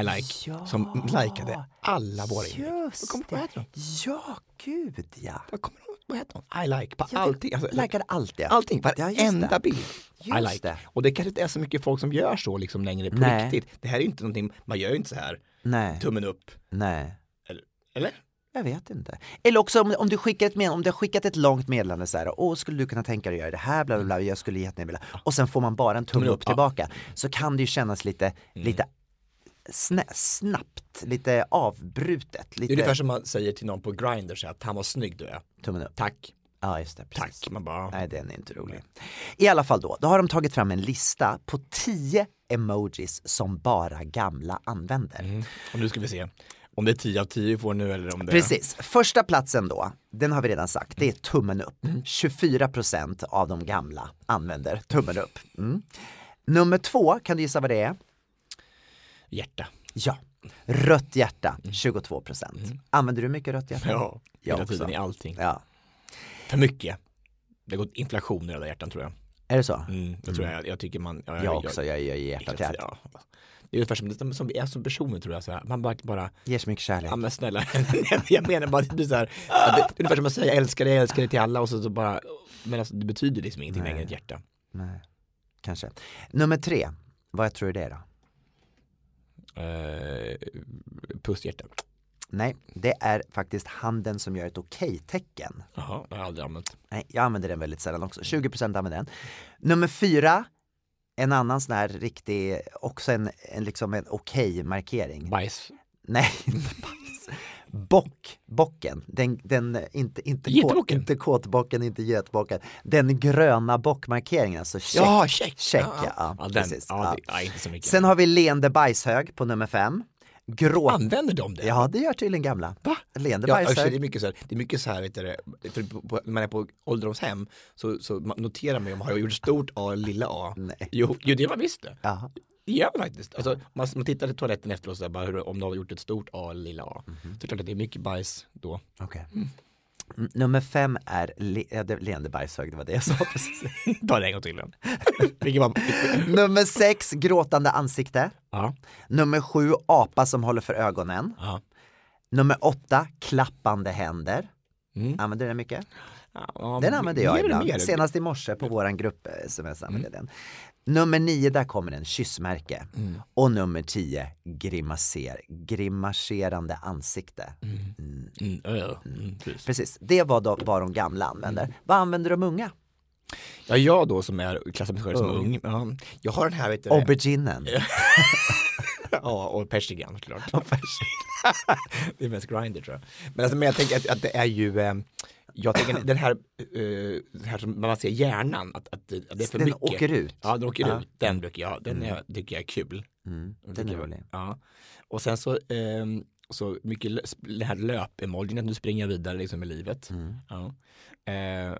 I like. Ja. Som likade alla våra inlägg. Just kommer- vad heter hon? Ja, gud ja. Vad kommer hon, vad heter hon? I like på Ja, det- allting. Alltså, likade allt det. Allting, Ja, varenda det. bild. I Just like. det. Och det kanske inte är så mycket folk som gör så liksom längre på Nej. riktigt. Det här är inte någonting, man gör ju inte så här, Nej, tummen upp. nej. Eller? eller? Jag vet inte. Eller också om, om du skickar ett med, om du har skickat ett långt meddelande så här, åh skulle du kunna tänka dig att göra det här, bla bla bla, jag skulle jättegärna vilja. Och sen får man bara en tumme upp tillbaka. Så kan det ju kännas lite, lite snä, snabbt, lite avbrutet, Det är lite ungefär som man säger till någon på Grindr så att han var snygg då ja. tummen upp. Tack, Ja, just det. Precis. tack. Man bara, Nej, den är inte rolig. I alla fall då, då har de tagit fram en lista på 10 emojis som bara gamla använder. Mm. och nu ska vi se. Om det är 10 av 10 vi får nu eller om det Precis, första platsen då, den har vi redan sagt, det är tummen upp. Mm. 24% av de gamla använder tummen upp. Mm. Nummer två, kan du gissa vad det är? hjärta. Ja, rött hjärta, 22%. Använder du mycket rött hjärta? Mm. Ja, Jag hela också. tiden i allting. Ja. För mycket. Det har gått inflation i röda hjärtan tror jag. Är det så? Mm, det tror jag. Jag tycker man... Ja, Jag också, jag gör hjärta till hjärta. ja. Det är ungefär som, som, som vi är som personer tror jag. Så här. Man bara, bara Ger så mycket kärlek. ja men snälla, jag menar bara det blir så här, att det, det är ungefär som att säga jag älskar dig, jag älskar dig till alla och så, så bara, men alltså, det betyder liksom ingenting längre än ett hjärta. Nej, kanske. Nummer tre, vad tror du det är då? Uh, pusshjärta. Nej, det är faktiskt handen som gör ett okej-tecken. Jaha, det har jag aldrig använt. Nej, jag använder den väldigt sällan också. 20% använder den. Nummer fyra, en annan sån här riktig, också en, en liksom en okej-markering. Bajs. Nej, inte bajs. Bock, bocken, den, den inte, inte, kåt, inte kåtbocken, inte getbocken. Den gröna bockmarkeringen, alltså check. Ja, check. Check, ja, ja, ja, den, precis. ja, Ja. Det, ja. Sen har vi leende bajshög på nummer fem. Gråt, Använder de det? ja det gör tydligen gamla. Va? Leende Ja, alltså, det är mycket så här, det är mycket så här, vet du, för på, när man är på ålderdomshem så, så noterar man ju om man har gjort stort A eller lilla A. Nej. Jo, jo, det var visst det. Jaha. Det gör man faktiskt. Alltså, man, man tittar i toaletten efteråt så här, bara hur, om de har gjort ett stort A eller lilla A. Så det är klart att det är mycket bajs då. Okej. Mm, Nummer fem är le- det- leende bajshög, det var det jag sa precis. Ta det en gång till. Nummer sex, gråtande ansikte. ja, Nummer sju, apa som håller för ögonen. ja. Nummer åtta, klappande händer. Mm. Använder du den mycket? ja Den använder jag ibland. Senast i morse på våran grupp eh, sms använde jag den. Nummer nio, där kommer en kyssmärke. Och nummer tio, grimaser, grimaserande ansikte. Mm, ö, mm, precis. Precis, det var de, vad de gamla använder. Vad använder de unga? Ja, jag då som är mig själv som Ung. Ja, jag har den här, vet du, Auberginen. ja, och persikan såklart. det är mest grinder tror jag. Men, alltså, men jag tänker att, att det är ju, eh, jag tänker den här, den här som man ser hjärnan, att, att, det- att det är för Den mycket. åker ut. Ja, den åker Ja. ut. Den brukar jag, den är, tycker jag är kul. Mm, Den den är jag- rolig. Ja. Och sen så, ehm, så mycket det här löp-emojin, att du springer vidare liksom i livet. Mm. Ja. Eh,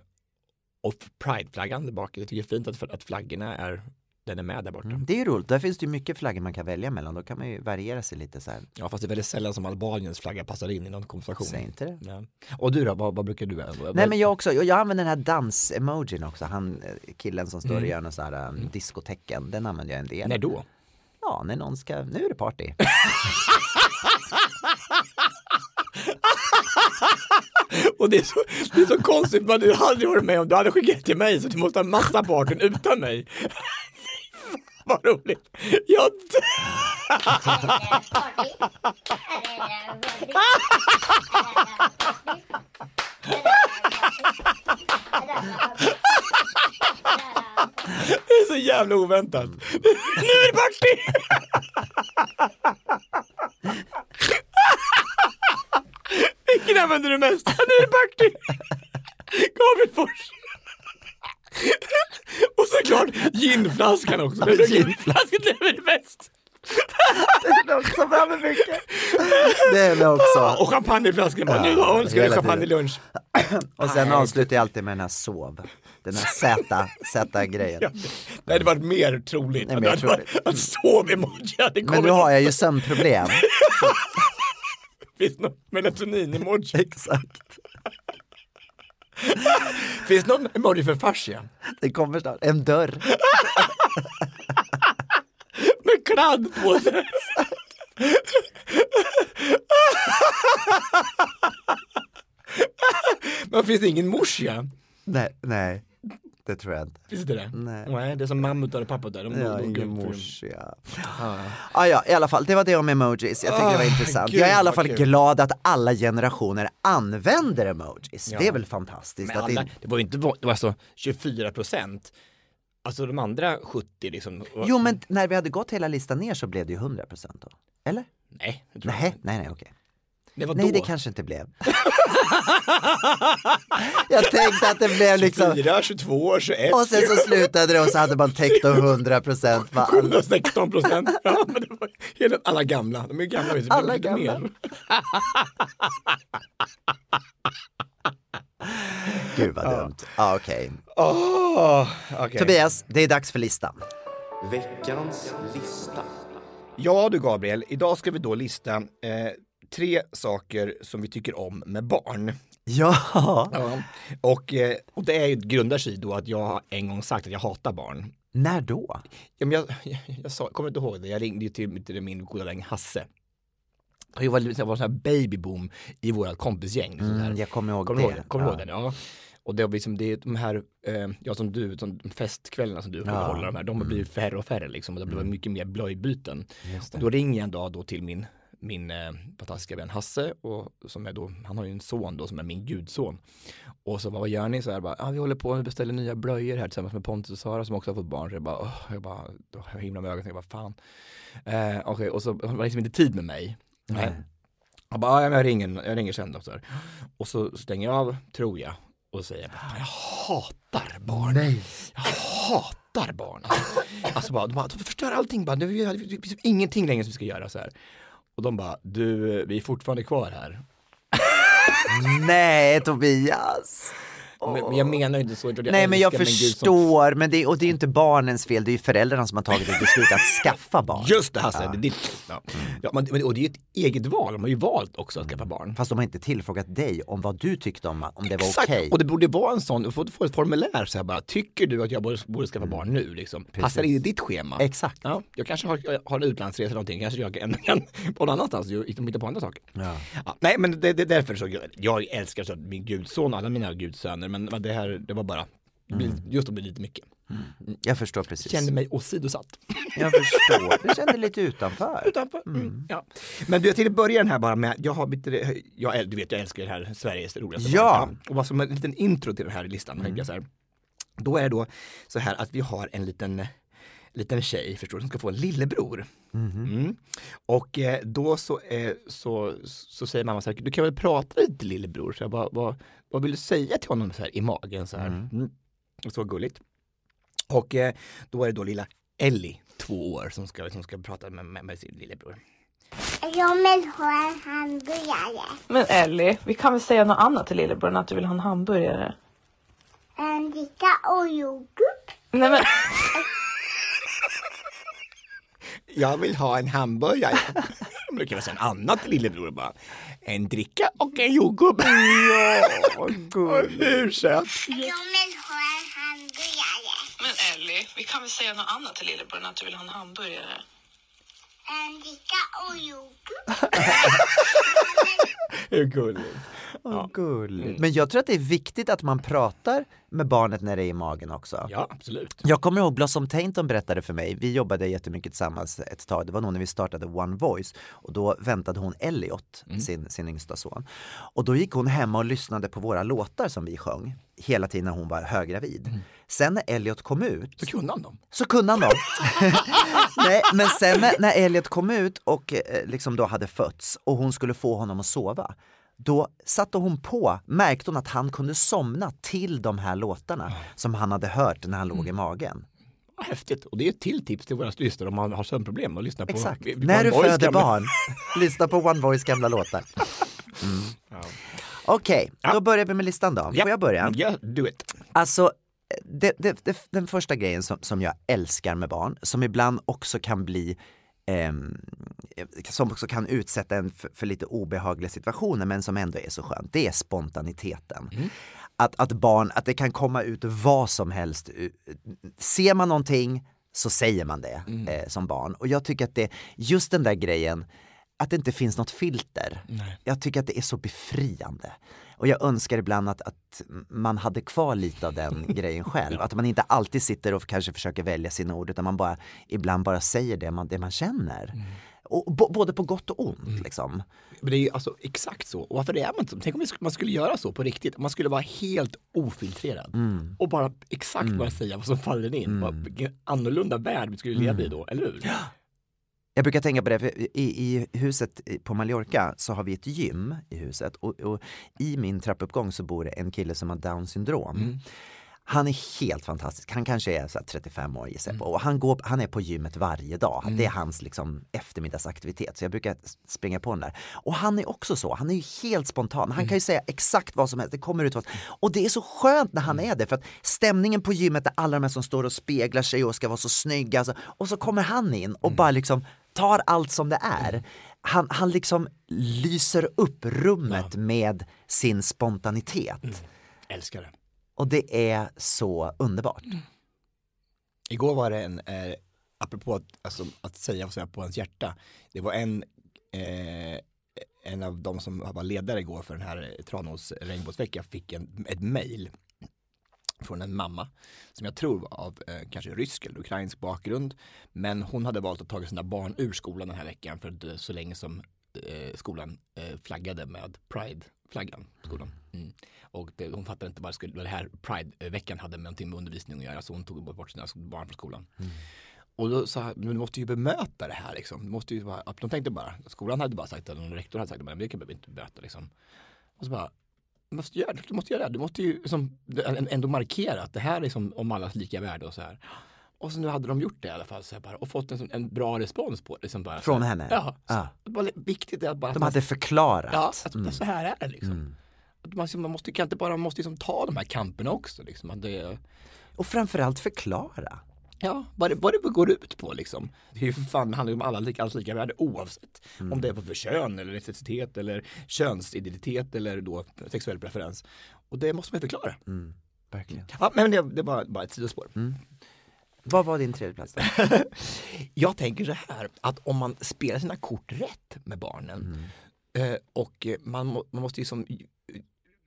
och prideflaggan bak, jag tycker det är fint att, att flaggorna är, den är med där borta. Mm, Det är ju roligt, där finns det ju mycket flaggor man kan välja mellan, då kan man ju variera sig lite så här. Ja fast det är väldigt sällan som Albaniens flagga passar in i någon konversation. Säg inte det. Ja. Och du då, vad, vad brukar du använda? Nej men jag också, jag jag använder den här dans-emojin också, han eh, killen som står och gör någon sån här um, diskotecken, den använder jag en del. Mm. När då? Ja, när någon ska, nu är det party. Och det är så, det är så konstigt, men du hade aldrig varit med om du hade skickat till mig så du måste ha massa partyn utan mig. Vad roligt. Jag Det är så jävla oväntat. Nu är det party! Vilken använder du mest? Nu är det party! Gabriel Fors. Och såklart ginflaskan också. Ginflaskan lever bäst. Den också framme mycket. Den också. Och champagneflaskan bara, nu vi hela champagne lunch. Och sen avslutar jag alltid med den här sov. Den här Z, Z-grejen. Ja, det hade varit mer troligt Nej, att mer troligt. att sov-emoji hade kommit. Men nu har jag ju sömnproblem. Finns det någon melatonin-emoji? Exakt. Finns det någon emoji för fascia? Det kommer snart. En dörr. Med kladd på sig. Men finns det ingen morsia? Nej, nej. Det tror jag inte. Finns inte det? Nej. Nej, det är som mammutar och papputar. De, Ja, de, morsia. Ah, ja, i alla fall, det var det om emojis. Jag tycker det var Ah, intressant. gud, jag är i alla fall kul. glad att alla generationer använder emojis. Ja. Det är väl fantastiskt. Alla, det, det var ju inte, det var alltså 24 procent. Alltså de andra 70 liksom. jo, men när vi hade gått hela listan ner så blev det ju 100% då. Eller? Nej, det tror jag Nej, nej, nej, okej. Det var Nej, då. det kanske inte blev. jag tänkte att det blev liksom... 24, 22, 21. Och sen så slutade det och så hade man täckt 100% vad alla 116 procent. Ja, men det var hela, alla gamla. De är gamla. du, Alla gamla. mer. Gud vad dumt. Ja, okej. Åh, okej. Tobias, det är dags för listan. Veckans lista. Ja du Gabriel, idag ska vi då lista eh, tre saker som vi tycker om med barn. Ja, Ja. Och, eh, och det är ju, grundar sig då att jag har en gång sagt att jag hatar barn. när då? Ja, men jag, jag, jag sa, kommer inte ihåg det, jag ringde ju till, till min goda vän Hasse. Det var, det var sån här babyboom i våra kompisgäng. Mm, jag kommer ihåg Kommer det. ihåg? Kommer Ja. ihåg den? Ja. Och det, var liksom, det är de här, eh, ja som du, som festkvällarna som du Ja. håller de här, de har blivit färre och färre liksom. Och det har blivit mycket mer blöjbyten. Och då ringer jag en dag då till min, min eh, fantastiska vän Hasse och som är då, han har ju en son då som är min gudson. Och så bara, vad gör ni? Så här bara, ah, vi håller på att beställa nya blöjor här tillsammans med Pontus och Sara som också har fått barn. Så jag bara, åh, jag bara, då jag himla med ögonen, jag bara, fan. Eh, Okej, och så har han liksom inte tid med mig. Nej. Jag bara, "Ja, jag ringer, jag ringer sen då. Så här. Och så stänger jag av, tror jag. Och säger jag, bara, "Fan, jag hatar barn. Nej. Jag hatar barn. Alltså, alltså bara, de, bara, de förstör allting bara, det det- det finns ingenting längre som vi ska göra så här. Och de bara, du, vi är fortfarande kvar här. Nej, Tobias. Men, men jag menar inte så. Jag Nej men jag älskar förstår, men det, och det är ju inte barnens fel, det är ju föräldrarna som har tagit ett beslut att skaffa barn. Just det Hasse, det är ditt. Ja. Ja, men, men- och det är ju ett eget val, de har ju valt också att skaffa barn. Fast de har inte tillfrågat dig om vad du tyckte om, om det var okej. och det borde vara en sån, du får få ett formulär så här bara, tycker du att jag borde, borde skaffa barn nu liksom? Passar det i ditt schema? Exakt. Ja, jag kanske har, jag har en utlandsresa eller någonting, kanske jag kan, kan på någon annanstans och hitta på andra saker. Ja. Ja, nej men det, det är därför så, jag, jag älskar så att min gudson, alla mina gudsöner, men det här, det var bara, blir- just det blir lite mycket. Jag förstår precis. Kände mig åsidosatt. Jag förstår, du kände lite utanför. Utanför. Mm. Ja. Men du, jag tänkte börja den här bara med, jag har lite, jag, du vet jag älskar det här Sveriges roligaste Ja. barn. Och vad som en liten intro till den här listan, tänkte jag så här. Då är det då så här att vi har en liten liten tjej, förstår du, som ska få en lillebror. Mm. Och eh, då så, eh, så, så säger mamma så här, du kan väl prata lite till lillebror, så här, vad, vad, vad vill du säga till honom så här, i magen så här. Mm. Så gulligt. Och eh, då är det då lilla Ellie, två år, som ska, som ska prata med, med, med sin lillebror. Jag vill ha en hamburgare. Men Ellie, vi kan väl säga något annat till lillebror än att du vill ha en hamburgare? En dricka och yoghurt. Nej men, Jag vill ha en hamburgare. Du kan väl säga en annan till lillebror bara. En dricka och en jordgubb. Ja, hur söt. Jag vill ha en hamburgare. men Ellie, vi kan väl säga något annat till lillebror än att du vill ha en hamburgare? En dricka och yoghurt. Hur gulligt. Åh, gulligt. Men jag tror att det är viktigt att man pratar med barnet när det är i magen också. Ja, absolut. Jag kommer ihåg Blossom Tainton berättade för mig, vi jobbade jättemycket tillsammans ett tag, det var nog när vi startade One Voice och då väntade hon Elliot, sin, sin yngsta son. Och då gick hon hemma och lyssnade på våra låtar som vi sjöng hela tiden när hon var höggravid. Sen när Elliot kom ut Så kunde han dem. så kunde han dem. Nej, men sen när, när Elliot kom ut och eh, liksom då hade fötts och hon skulle få honom att sova, då satte hon på, märkte hon att han kunde somna till de här låtarna som han hade hört när han låg i magen. Vad häftigt. Och det är ett till tips till våra lyssnare om man har sömnproblem och lyssna på Exakt. När du Voice föder gamla- barn, lyssna på One Voice gamla låtar. Mm. Okej, då börjar vi med listan då. Får jag börja? Ja, do it. Alltså, det, det, det, den första grejen som, som jag älskar med barn, som ibland också kan bli ehm, som också kan utsätta en för, för lite obehagliga situationer men som ändå är så skönt, det är spontaniteten. Att, att barn, att det kan komma ut vad som helst. Ser man någonting så säger man det eh, som barn. Och jag tycker att det, just den där grejen, att det inte finns något filter. Jag tycker att det är så befriande. Och jag önskar ibland att, att man hade kvar lite av den grejen själv. Att man inte alltid sitter och kanske försöker välja sina ord utan man bara ibland bara säger det man, det man känner. Och, bo, både på gott och ont liksom. Men det är ju alltså exakt så. Och varför är man inte? Tänk om man skulle göra så på riktigt. Man skulle vara helt ofiltrerad. Mm. Och bara exakt bara säga vad som faller in. Bara, vilken annorlunda värld vi skulle leva i då, eller hur? Jag brukar tänka på det, för i, i huset på Mallorca så har vi ett gym i huset och, och i min trappuppgång så bor det en kille som har down syndrom. Han är helt fantastisk, han kanske är så här 35 år gissar jag på. Och han, går, han är på gymmet varje dag. Det är hans liksom eftermiddagsaktivitet. Så jag brukar springa på den där. Och han är också så, han är ju helt spontan. Han kan ju säga exakt vad som helst, det kommer ut vad Och det är så skönt när han är det för att stämningen på gymmet är alla de här som står och speglar sig och ska vara så snygga. Alltså, och så kommer han in och bara liksom tar allt som det är. Han, han liksom lyser upp rummet med sin spontanitet. Älskar det. Och det är så underbart. Igår var det en, eh, apropå att, alltså, att säga vad som är på ens hjärta. Det var en, eh, en av de som var ledare igår för den här Tranås regnbågsvecka fick en, ett mail från en mamma som jag tror var av eh, kanske rysk eller ukrainsk bakgrund. Men hon hade valt att ta sina barn ur skolan den här veckan för att, eh, så länge som eh, skolan eh, flaggade med Pride-flaggan. på Skolan. Mm. Och det, hon fattade inte vad det, skulle, vad det här Pride-veckan hade med någonting med undervisning att göra så hon tog bort sina barn från skolan. Och då sa men du måste ju bemöta det här liksom. Du måste ju bara, de tänkte bara, skolan hade bara sagt eller rektor hade sagt men det kan vi inte bemöta liksom. Och så bara, måste göra, du måste göra det, du måste ju liksom, ändå markera att det här är som om allas lika värde och så här. Och så nu hade de gjort det i alla fall så bara, och fått en, en bra respons på det. Liksom bara, Från henne? Ja. Ja. Det var viktigt att bara De hade förklarat. Ja, att Mm. så här är det liksom. att man, man måste, kan inte bara, man måste liksom ta de här kamperna också. Liksom, det, Och framförallt förklara. Ja, vad det, vad det går ut på liksom. Det är ju fan, handlar ju om alla lika, alls lika värde oavsett. Mm. Om det är för kön eller etnicitet eller könsidentitet eller då sexuell preferens. Och det måste man ju förklara. Mm, verkligen. Ja, men det, det var bara ett sidospår. Vad var din tredje plats? Jag tänker så här att om man spelar sina kort rätt med barnen eh, och man, må, man måste ju som, eh,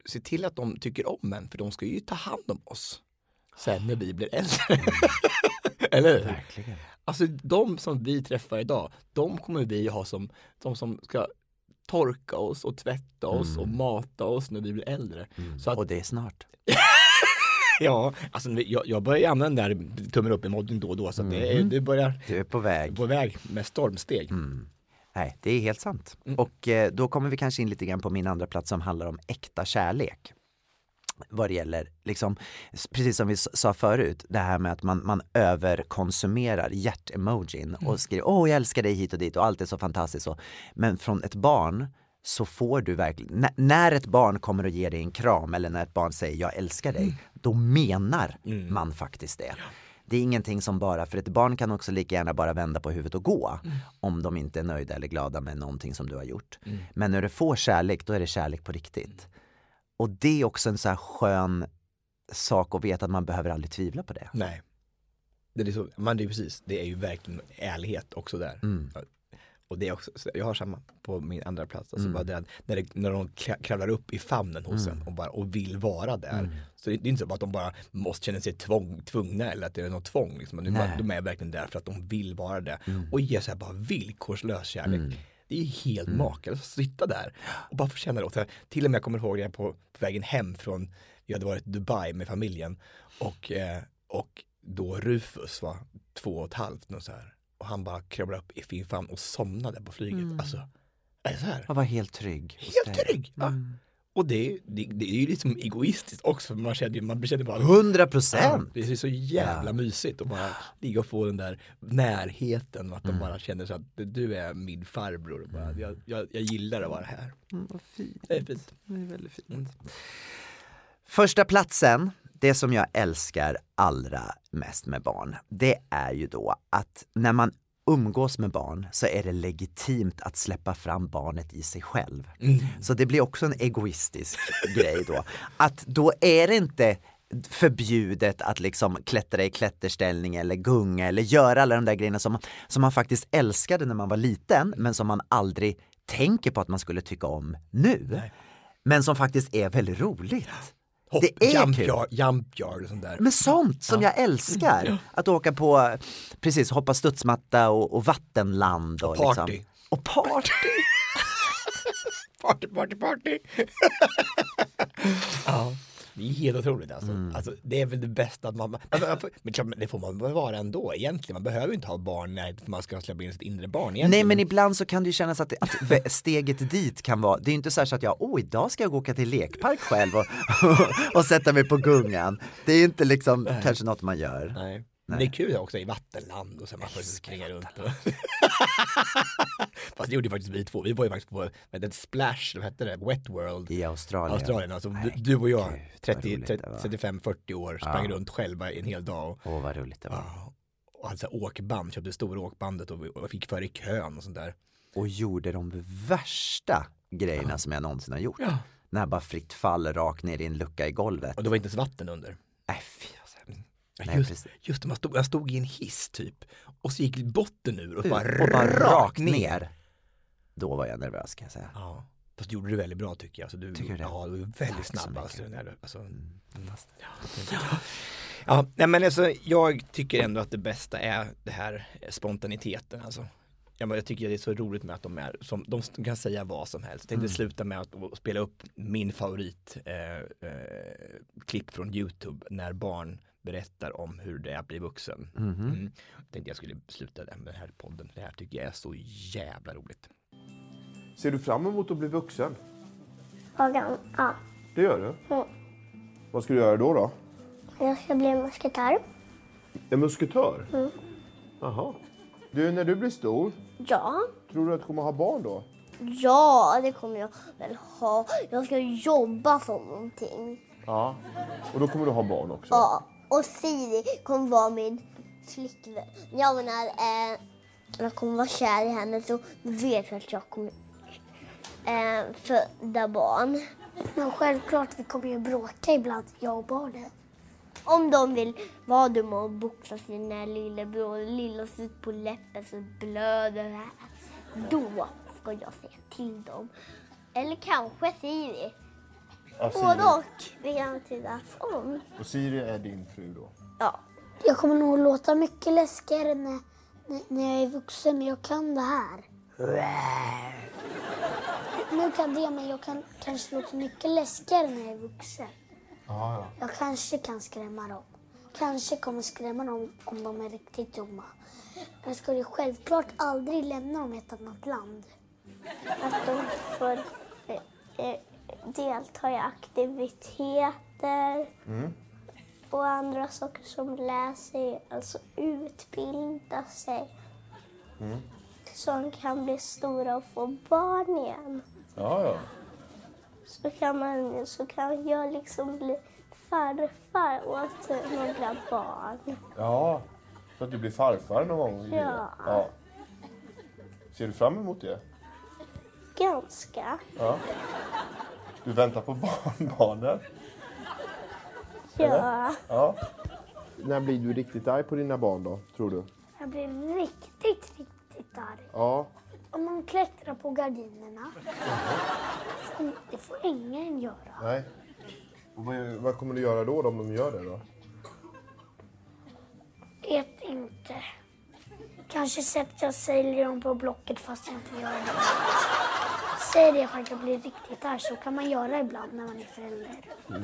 se till att de tycker om en för de ska ju ta hand om oss sen när vi blir äldre. Eller hur? Verkligen. Alltså de som vi träffar idag, de kommer vi ha som de som ska torka oss och tvätta oss och mata oss när vi blir äldre. Så att, Och det är snart. ja, alltså jag, jag börjar använda den där tummen upp emojin då och då så att det, det börjar Du är på väg. på väg med stormsteg. Nej, det är helt sant. Och eh, då kommer vi kanske in lite grann på min andra plats som handlar om äkta kärlek. Vad det gäller, liksom, precis som vi sa förut, det här med att man, man överkonsumerar hjärtemojin och skriver åh jag älskar dig hit och dit och allt är så fantastiskt. Så. Men från ett barn så får du verkligen, när, när ett barn kommer och ger dig en kram eller när ett barn säger jag älskar dig, då menar man faktiskt det. Det är ingenting som bara, för ett barn kan också lika gärna bara vända på huvudet och gå om de inte är nöjda eller glada med någonting som du har gjort. Men när du får kärlek, då är det kärlek på riktigt. Och det är också en så här skön sak att veta att man behöver aldrig tvivla på det. Nej. Det är så, man, det är precis, det är ju verkligen ärlighet också där. Mm. Och det är också, så jag har samma på min andra plats. Alltså Mm. bara det, när, det, när de kra- kravlar upp i famnen hos Mm. en och, bara, och vill vara där. Mm. Så det, det är inte så att de bara måste känna sig tvång, tvungna eller att det är något tvång. Liksom. De, bara, de är verkligen där för att de vill vara det. Mm. Och ger så här bara villkorslös kärlek. Mm. Det är helt makalöst att sitta där och bara få känna det. Till och med jag kommer ihåg det på, på vägen hem från, vi hade varit i Dubai med familjen och, eh, och då Rufus var två och ett halvt och så här. Och han bara kravlade upp i fin famn och somnade på flyget. Mm. Alltså, är så här? Jag var helt trygg. Helt trygg! Ja. Mm. Och det, det, det är ju liksom egoistiskt också, för man känner ju, man känner bara 100 Ja, procent! det är så jävla Ja. mysigt att bara ligga och få den där närheten att Mm. de bara känner så att du är min farbror. Och Bara, jag, jag, jag gillar att vara här. Mm, vad fint. Det är fint. Det är väldigt fint. Mm. Första platsen, det som jag älskar allra mest med barn, det är ju då att när man umgås med barn så är det legitimt att släppa fram barnet i sig själv. Så det blir också en egoistisk grej då. Att då är det inte förbjudet att liksom klättra i klätterställning eller gunga eller göra alla de där grejerna som, som man faktiskt älskade när man var liten men som man aldrig tänker på att man skulle tycka om nu. Men som faktiskt är väldigt roligt. Hopp, Det är jump kul. yard, jump yard och sånt där. Men sånt som jag älskar! Att åka på, precis, hoppa studsmatta och, och vattenland. Och, party. Liksom. Och party! Party, party, party! ja, det är helt otroligt alltså. Mm. alltså. Det är väl det bästa att man, men, det får man väl vara ändå egentligen. Man behöver inte ha barn när man ska släppa in sitt inre barn egentligen. Nej men ibland så kan det ju kännas att, att steget dit kan vara, det är ju inte så, här så att jag, åh idag ska jag gå och åka till lekpark själv och, och sätta mig på gungan. Det är ju inte liksom kanske något man gör. Nej. Men det är kul också i vattenland och så man får springa runt. Och... Fast det gjorde faktiskt vi två. Vi var ju faktiskt på det, Splash, vad hette det? Wet World. I Australien. Australien. Alltså, du, Nej, du och jag, gud, vad 30, roligt 30, det var. 35-40 år, sprang Ja. runt själva en hel dag. Åh vad roligt det var. ja, och hade så åkband, köpte stora åkbandet och, fick före i kön och sånt där. Och gjorde de värsta grejerna som jag någonsin har gjort. Ja. När jag bara fritt fall rakt ner i en lucka i golvet. Och det var inte ens vatten under. Nej fy. Ja, Nej, just, precis. just man stod, jag stod i en hiss typ. Och så gick botten ur och bara, och bara rakt ner. Då var jag nervös kan jag säga. Ja. Fast du gjorde det väldigt bra tycker jag. Alltså, du, Tycker du det? Ja, du är väldigt Tack snabb. Alltså, när du, alltså, mm. ja, ja, nej, men alltså, jag tycker ändå att det bästa är det här spontaniteten. Alltså. Ja, men jag tycker det är så roligt med att de är, som, de kan säga vad som helst. Jag tänkte Mm. sluta med att spela upp min favorit eh, eh, från YouTube när barn berättar om hur det är att bli vuxen. Mhm. Mm. Jag tänkte jag skulle sluta där med den här podden. Det här tycker jag är så jävla roligt. Ser du fram emot att bli vuxen? Ja, ja. Det gör du? Mm. Vad ska du göra då? då? Jag ska bli musketör. En musketör? Mm. Jaha. Du, när du blir stor, Ja. tror du att du kommer ha barn då? Ja, det kommer jag väl ha. Jag ska jobba som någonting. Ja. Och då kommer du ha barn också? Ja, och Siri kommer vara min flickvän. Jag menar, eh, jag kommer vara kär i henne så vet jag att jag kommer eh, föda barn. Men självklart, vi kommer ju bråka ibland, jag och barnen. Om de vill vara dumma och boxa sina lillebror och lilla ut på läppen så blöder det här. Då ska jag säga till dem. Eller kanske Siri. Ja. Både och. Vi kan tydas om. Och Siri är din fru då? Ja. Jag kommer nog låta mycket läskigare när, när, när jag är vuxen, men jag kan det här. Nu kan det, men jag kan kanske låta mycket läskigare när jag är vuxen. Ja, ja. Jag kanske kan skrämma dem. Kanske kommer skrämma dem om de är riktigt dumma. Jag skulle självklart aldrig lämna dem i ett annat land. Att de får eh, eh, delta i aktiviteter Mm. och andra saker som läser, alltså utbilda sig. Mm. Så de kan bli stora och få barn igen. Ja, ja. Så kan, man, så kan jag liksom bli farfar åt några barn. Ja, så att du blir farfar någon gång i livet. Ja. ja. Ser du fram emot det? Ganska. Ja. Du väntar på barnbarnen? Ja. Ja. När blir du riktigt arg på dina barn då, tror du? Jag blir riktigt, riktigt arg. Ja. Om man klättrar på gardinerna. Det får ingen göra. Nej. Och vad, vad kommer du göra då, då om de gör det då? Vet inte. Kanske sätter jag säljer dem på Blocket fast jag inte gör det. Säg det för att jag blir riktigt arg. Så kan man göra ibland när man är förälder. Mm.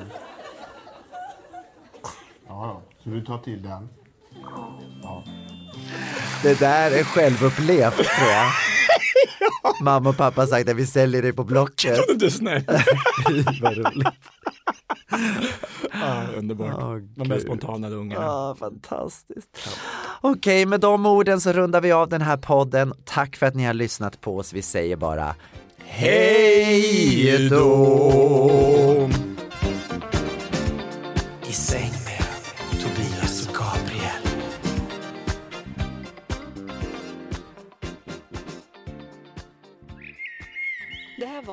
Ja, så du tar till den? Ja. Det där är självupplevt tror jag. Mamma och pappa har sagt att vi säljer det på Blocket. Är snäll. Fy, vad roligt. Ah, underbart. Åh, De mest spontana ungarna. Ja, fantastiskt. Okej, med de orden så rundar vi av den här podden. Tack för att ni har lyssnat på oss. Vi säger bara hej då!